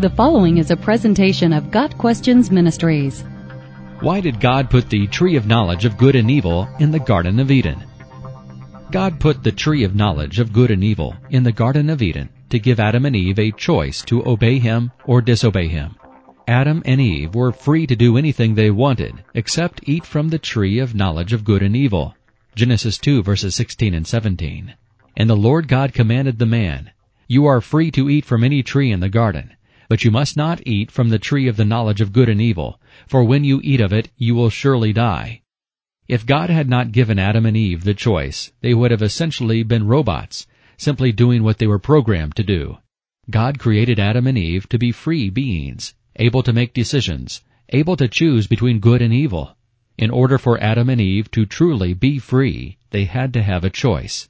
The following is a presentation of Got Questions Ministries. Why did God put the tree of knowledge of good and evil in the Garden of Eden? God put the tree of knowledge of good and evil in the Garden of Eden to give Adam and Eve a choice to obey him or disobey him. Adam and Eve were free to do anything they wanted except eat from the tree of knowledge of good and evil. Genesis 2 verses 16 and 17. And the Lord God commanded the man, You are free to eat from any tree in the garden, but you must not eat from the tree of the knowledge of good and evil, for when you eat of it you will surely die. If God had not given Adam and Eve the choice, they would have essentially been robots, simply doing what they were programmed to do. God created Adam and Eve to be free beings, able to make decisions, able to choose between good and evil. In order for Adam and Eve to truly be free, they had to have a choice.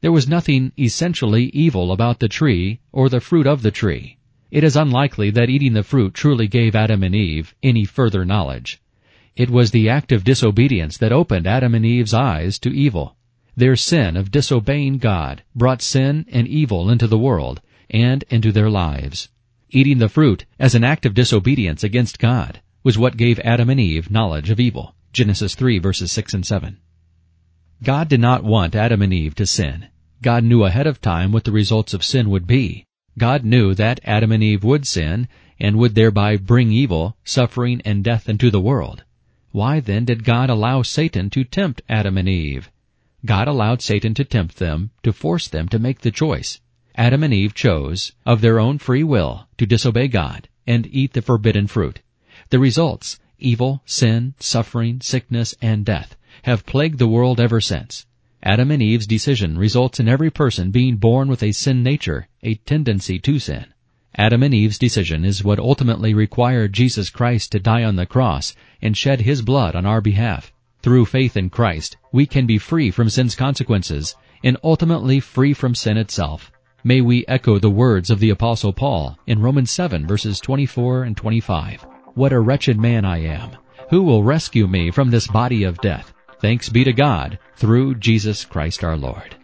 There was nothing essentially evil about the tree or the fruit of the tree. It is unlikely that eating the fruit truly gave Adam and Eve any further knowledge. It was the act of disobedience that opened Adam and Eve's eyes to evil. Their sin of disobeying God brought sin and evil into the world and into their lives. Eating the fruit as an act of disobedience against God was what gave Adam and Eve knowledge of evil. Genesis 3 verses 6 and 7. God did not want Adam and Eve to sin. God knew ahead of time what the results of sin would be. God knew that Adam and Eve would sin and would thereby bring evil, suffering, and death into the world. Why then did God allow Satan to tempt Adam and Eve? God allowed Satan to tempt them, to force them to make the choice. Adam and Eve chose, of their own free will, to disobey God and eat the forbidden fruit. The results, evil, sin, suffering, sickness, and death, have plagued the world ever since. Adam and Eve's decision results in every person being born with a sin nature, a tendency to sin. Adam and Eve's decision is what ultimately required Jesus Christ to die on the cross and shed his blood on our behalf. Through faith in Christ, we can be free from sin's consequences and ultimately free from sin itself. May we echo the words of the apostle Paul in Romans 7 verses 24 and 25. What a wretched man I am! Who will rescue me from this body of death? Thanks be to God through Jesus Christ our Lord.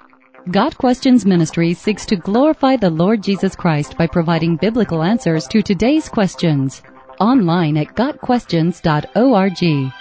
Got Questions Ministry seeks to glorify the Lord Jesus Christ by providing biblical answers to today's questions. Online at GotQuestions.org.